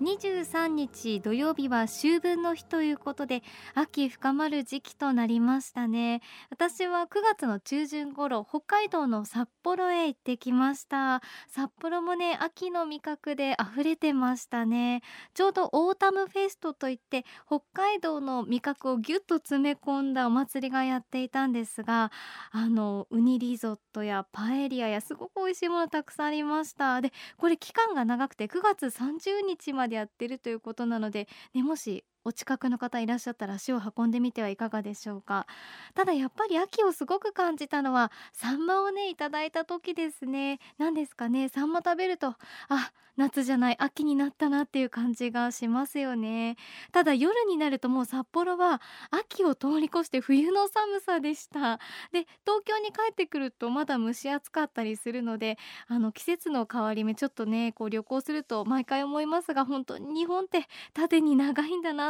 23日土曜日は秋分の日ということで秋深まる時期となりましたね。私は9月の中旬頃北海道の札幌へ行ってきました。札幌もね秋の味覚で溢れてましたね。ちょうどオータムフェストといって北海道の味覚をぎゅっと詰め込んだお祭りがやっていたんですがあのウニリゾットやパエリアやすごく美味しいものたくさんありました。でこれ期間が長くて9月30日まででやってるということなので、ね、もしお近くの方いらっしゃったら足を運んでみてはいかがでしょうか？ただやっぱり秋をすごく感じたのはサンマをねいただいた時ですね。何ですかね。サンマ食べるとあ夏じゃない秋になったなっていう感じがしますよね。ただ夜になるともう札幌は秋を通り越して冬の寒さでした。で東京に帰ってくるとまだ蒸し暑かったりするのであの季節の変わり目ちょっとねこう旅行すると毎回思いますが本当に日本って縦に長いんだな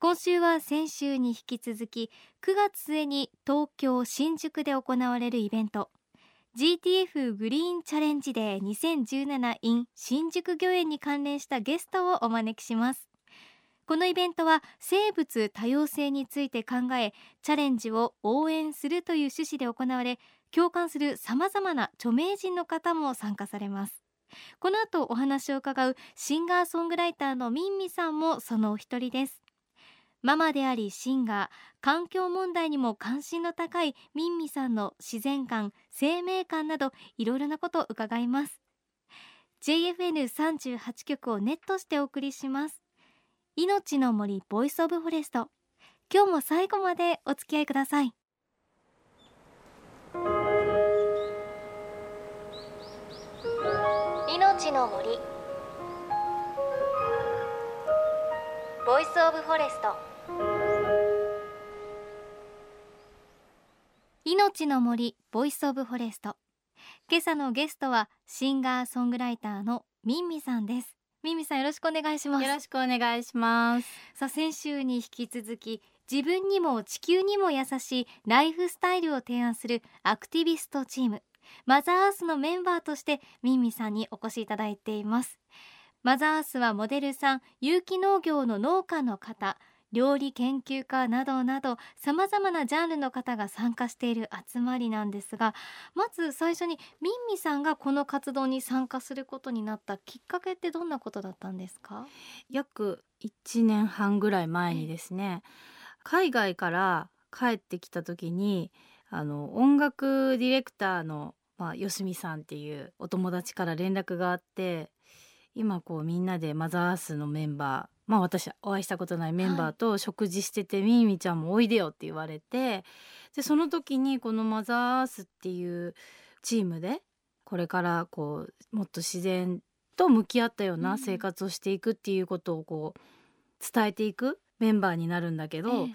今週は先週に引き続き9月末に東京新宿で行われるイベント。GTF グリーンチャレンジデー 2017in 新宿御苑に関連したゲストをお招きします。このイベントは生物多様性について考えチャレンジを応援するという趣旨で行われ共感する様々な著名人の方も参加されます。この後お話を伺うシンガーソングライターのミンミさんもそのお一人です。ママでありシンガー環境問題にも関心の高いミンミさんの自然観生命観などいろいろなことを伺います。JFN38 局をネットしてお送りします。命の森 Voice of Forest。今日も最後までお付き合いください。命の森。 Voice of Forest。命の森 Voice of Forest。今朝のゲストはシンガーソングライターのミンミさんです。ミンミさんよろしくお願いします。よろしくお願いします。さあ先週に引き続き自分にも地球にも優しいライフスタイルを提案するアクティビストチームマザーアースのメンバーとしてミンミさんにお越しいただいていますマザースはモデルさん有機農業の農家の方料理研究家などなどさまざまなジャンルの方が参加している集まりなんですがまず最初にミンミさんがこの活動に参加することになったきっかけってどんなことだったんですか？約1年半ぐらい前にですね海外から帰ってきた時にあの音楽ディレクターの、まあ、よしみさんっていうお友達から連絡があって今こうみんなでマザーアースのメンバーまあ私お会いしたことないメンバーと食事してて、はい、みーみちゃんもおいでよって言われてでその時にこのマザーアースっていうチームでこれからこうもっと自然と向き合ったような生活をしていくっていうことをこう伝えていくメンバーになるんだけど、ええ、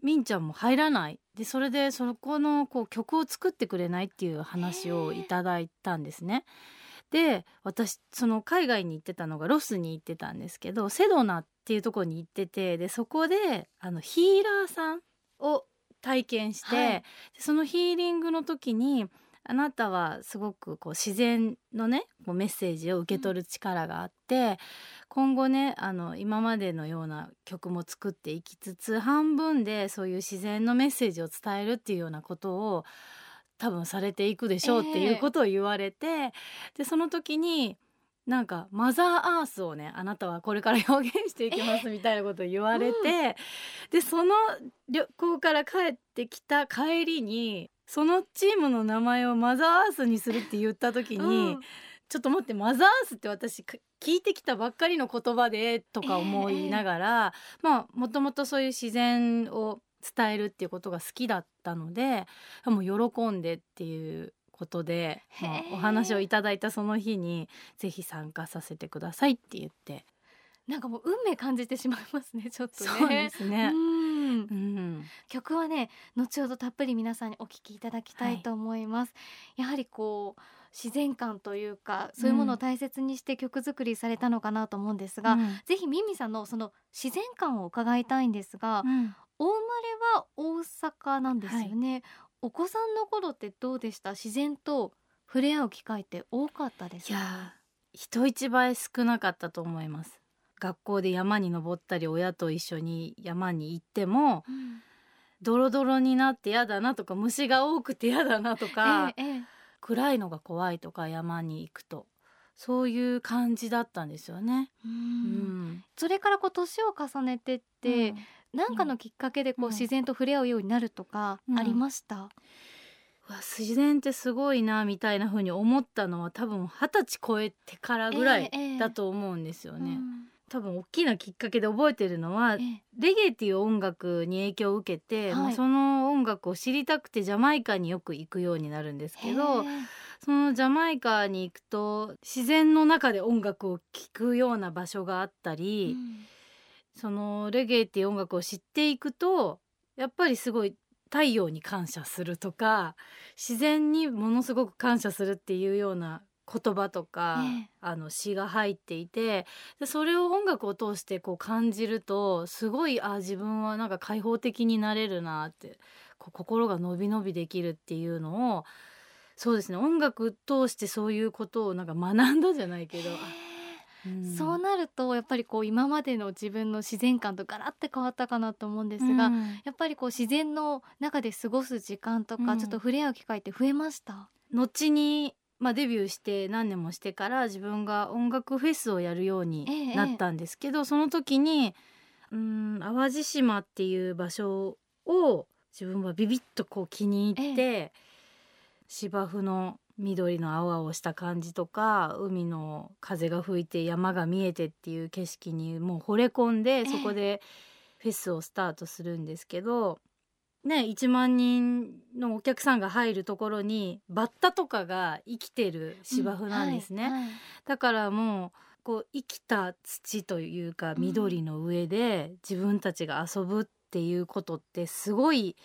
みんちゃんも入らない。でそれでそこのこう曲を作ってくれないっていう話をいただいたんですね。えで私その海外に行ってたのがロスに行ってたんですけどセドナっていうとこに行っててでそこであのヒーラーさんを体験して、はい、そのヒーリングの時にあなたはすごくこう自然のねこうメッセージを受け取る力があって、うん、今後ねあの今までのような曲も作っていきつつ半分でそういう自然のメッセージを伝えるっていうようなことを多分されていくでしょうっていうことを言われて、えー、でその時になんかマザーアースをねあなたはこれから表現していきますみたいなことを言われて、えーでその旅行から帰ってきた帰りにそのチームの名前をマザーアースにするって言った時に、うん、ちょっと待ってマザーアースって私聞いてきたばっかりの言葉でとか思いながら、えー、まあもともとそういう自然を伝えるっていうことが好きだったのでもう喜んでっていうことで、お話をいただいたその日にぜひ参加させてくださいって言って、なんかもう運命感じてしまいますねちょっとね。そうですね。うん。うん。曲はね後ほどたっぷり皆さんにお聞きいただきたいと思います、やはりこう自然感というかそういうものを大切にして曲作りされたのかなと思うんですが、うん。ぜひミミさんのその自然感を伺いたいんですが、うんお生まれは大阪なんですよね、お子さんの頃ってどうでした？自然と触れ合う機会って多かったですか？いやー人一倍少なかったと思います。学校で山に登ったり親と一緒に山に行ってもうん。ドロドロになって嫌だなとか虫が多くて嫌だなとか、ええええ。暗いのが怖いとか山に行くとそういう感じだったんですよね。ううん。んそれからこう年を重ねてって、何かのきっかけでこううん。自然と触れ合うようになるとかうん。ありました、うわ自然ってすごいなみたいな風に思ったのは多分二十歳超えてからぐらいええええ。だと思うんですよね。うん。多分大きなきっかけで覚えてるのはええ。レゲエっていう音楽に影響を受けて、はい。まあその音楽を知りたくてジャマイカによく行くようになるんですけどそのジャマイカに行くと自然の中で音楽を聴くような場所があったり、うんそのレゲエっていう音楽を知っていくとやっぱりすごい太陽に感謝するとか自然にものすごく感謝するっていうような言葉とか、ええ。あの詩が入っていてでそれを音楽を通してこう感じるとすごいあ自分はなんか開放的になれるなってこう心が伸び伸びできるっていうのをそうですね音楽通してそういうことをなんか学んだじゃないけど、あうん。そうなるとやっぱりこう今までの自分の自然感とガラッて変わったかなと思うんですが、うん。やっぱりこう自然の中で過ごす時間とか、うん。ちょっと触れ合う機会って増えました？後に、まあ、デビューして何年もしてから自分が音楽フェスをやるようになったんですけど、その時にうん淡路島っていう場所を自分はビビッとこう気に入って、芝生の緑の青々した感じとか海の風が吹いて山が見えてっていう景色にもう惚れ込んで、えそこでフェスをスタートするんですけど。ね、1万人のお客さんが入るところにバッタとかが生きてる芝生なんですね、はいはいだからもうこう生きた土というかうん緑の上で自分たちが遊ぶっていうことってすごい、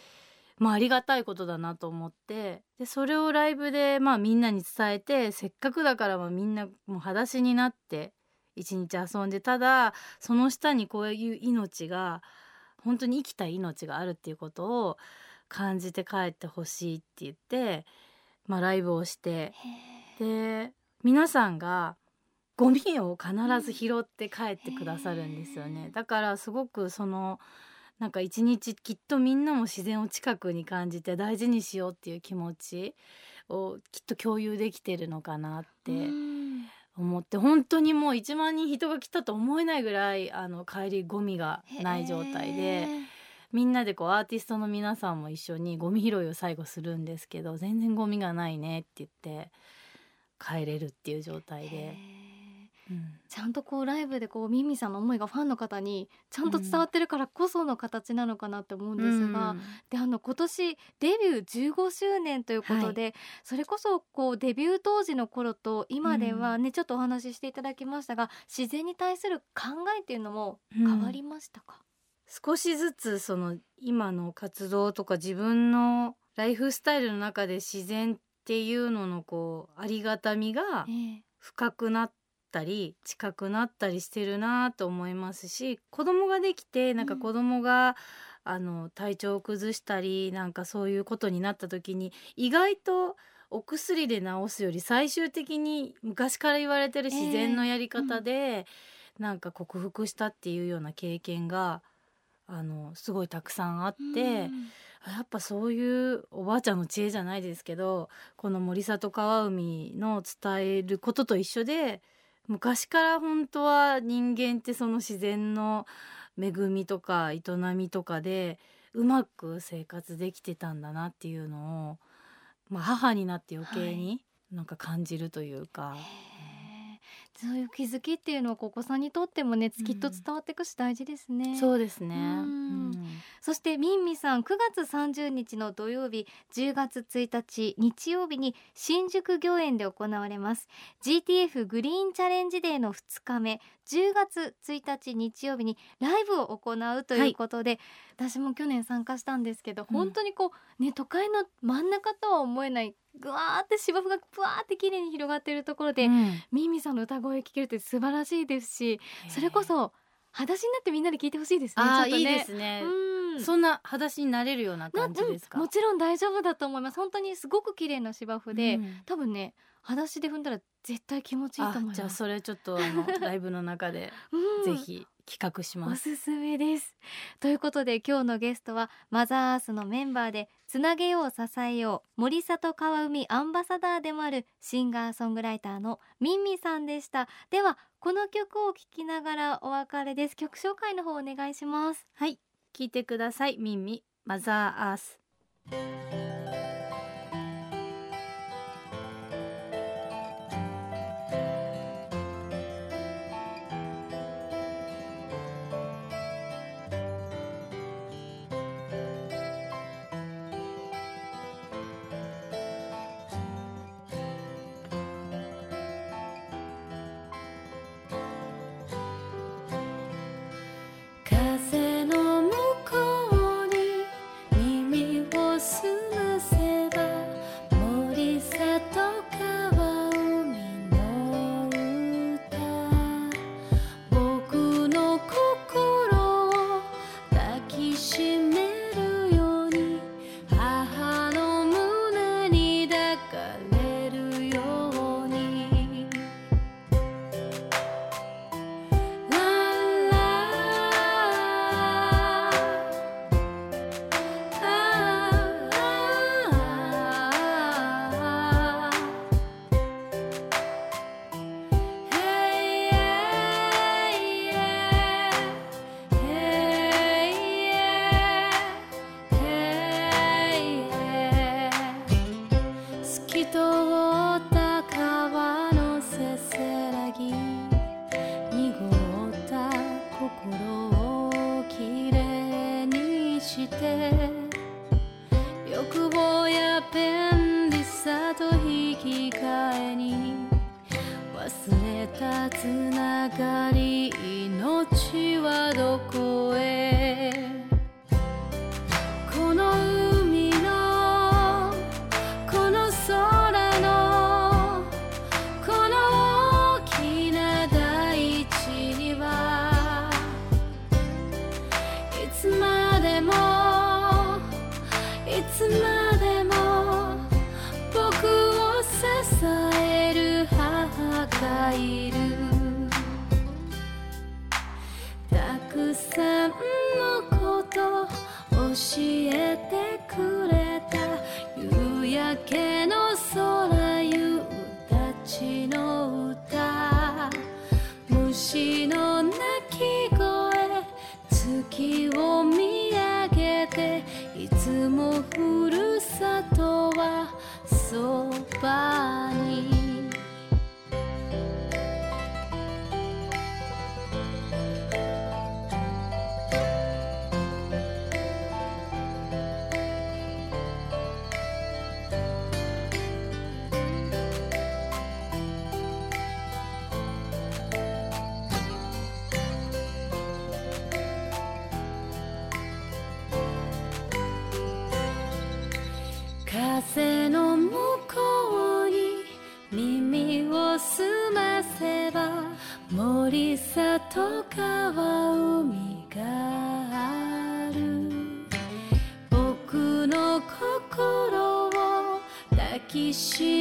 まあ、ありがたいことだなと思ってでそれをライブでまあみんなに伝えてせっかくだからまあみんなもう裸足になって一日遊んでただその下にこういう命が本当に生きた命があるっていうことを感じて帰ってほしいって言って、まあ、ライブをしてへで皆さんがゴミを必ず拾って帰ってくださるんですよね、だからすごくそのなんか一日きっとみんなも自然を近くに感じて大事にしようっていう気持ちをきっと共有できてるのかなって思って本当にもう1万人人が来たと思えないぐらいあの帰りゴミがない状態で。みんなでこうアーティストの皆さんも一緒にゴミ拾いを最後するんですけど全然ゴミがないねって言って帰れるっていう状態へで、ーうん。ちゃんとこうライブでこうミミさんの思いがファンの方にちゃんと伝わってるからこその形なのかなって思うんですが、であの今年デビュー15周年ということで、それこそこうデビュー当時の頃と今ではね、ちょっとお話ししていただきましたが自然に対する考えっていうのも変わりましたか、少しずつその今の活動とか自分のライフスタイルの中で自然っていうののこうありがたみがええ。深くなったり近くなったりしてるなと思いますし子供ができてなんか子供が、あの体調を崩したりなんかそういうことになった時に意外とお薬で治すより最終的に昔から言われてる自然のやり方で、なんか克服したっていうような経験があのすごいたくさんあって。うん。やっぱそういうおばあちゃんの知恵じゃないですけどこの森里川海の伝えることと一緒で昔から本当は人間ってその自然の恵みとか営みとかでうまく生活できてたんだなっていうのを、まあ、母になって余計になんか感じるというか。へえそういう気づきっていうのはお子さんにとってもねきっと伝わっていくし大事ですね、そうですね。うん。うん。そしてミンミさん9月30日の土曜日10月1日日曜日に新宿御苑で行われます。GTF グリーンチャレンジデーの2日目10月1日日曜日にライブを行うということで、私も去年参加したんですけど、うん。本当にこうね都会の真ん中とは思えないぐわーって芝生がぶわーって綺麗に広がっているところで、うん。ミンミさんの歌声聞けるって素晴らしいです。しそれこそ裸足になってみんなで聞いてほしいですねあーいいですね。うん。そんな裸足になれるようなな感じですか？うん。もちろん大丈夫だと思います。本当にすごく綺麗な芝生で、うん。多分ね裸足で踏んだら絶対気持ちいいと思いますあじゃあそれちょっとあのライブの中で うんぜひ企画します。おすすめですということで今日のゲストはマザーアースのメンバーでつなげよう支えよう森里川海アンバサダーでもあるシンガーソングライターのミンミさんでしたではこの曲を聴きながらお別れです曲紹介の方お願いしますはい、聞いてください。ミンミマザーアース。の鳴き声月を見上げていつもふるさとはそばに。さと川海がある。僕の心を抱きしめ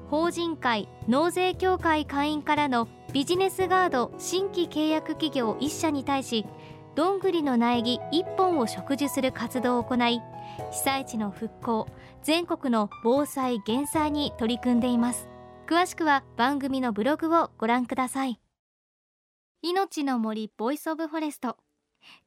法人会納税協会会員からのビジネスガード新規契約企業1社に対しどんぐりの苗木1本を植樹する活動を行い被災地の復興全国の防災減災に取り組んでいます。詳しくは番組のブログをご覧ください。命の森 Voice of Forest。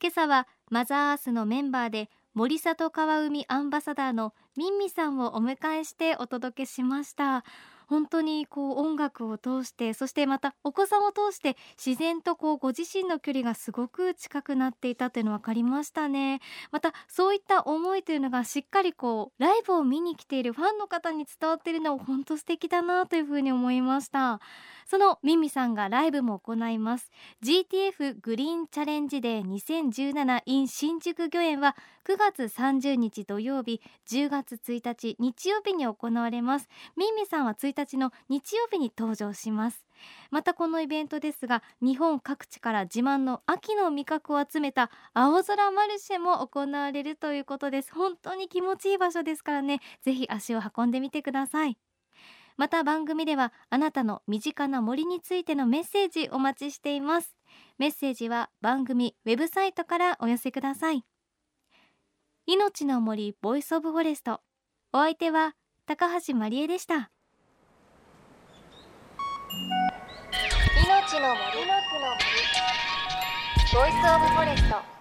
今朝はマザーアースのメンバーで森里川海アンバサダーの MINMI さんをお迎えしてお届けしました。本当にこう音楽を通してそしてまたお子さんを通して自然とこうご自身の距離がすごく近くなっていたというの分かりましたね。またそういった思いというのがしっかりこうライブを見に来ているファンの方に伝わっているのは本当素敵だなというふうに思いました。そのミミさんがライブも行います。GTF グリーンチャレンジデー 2017in 新宿御苑は9月30日土曜日10月1日日曜日に行われます。ミミさんは1日の日曜日に登場します。またこのイベントですが日本各地から自慢の秋の味覚を集めた青空マルシェも行われるということです。本当に気持ちいい場所ですからね。ぜひ足を運んでみてください。また番組ではあなたの身近な森についてのメッセージお待ちしています。メッセージは番組ウェブサイトからお寄せください。命の森 Voice of Forest お相手は高橋万里恵でした。命の森。の森 Voice of Forest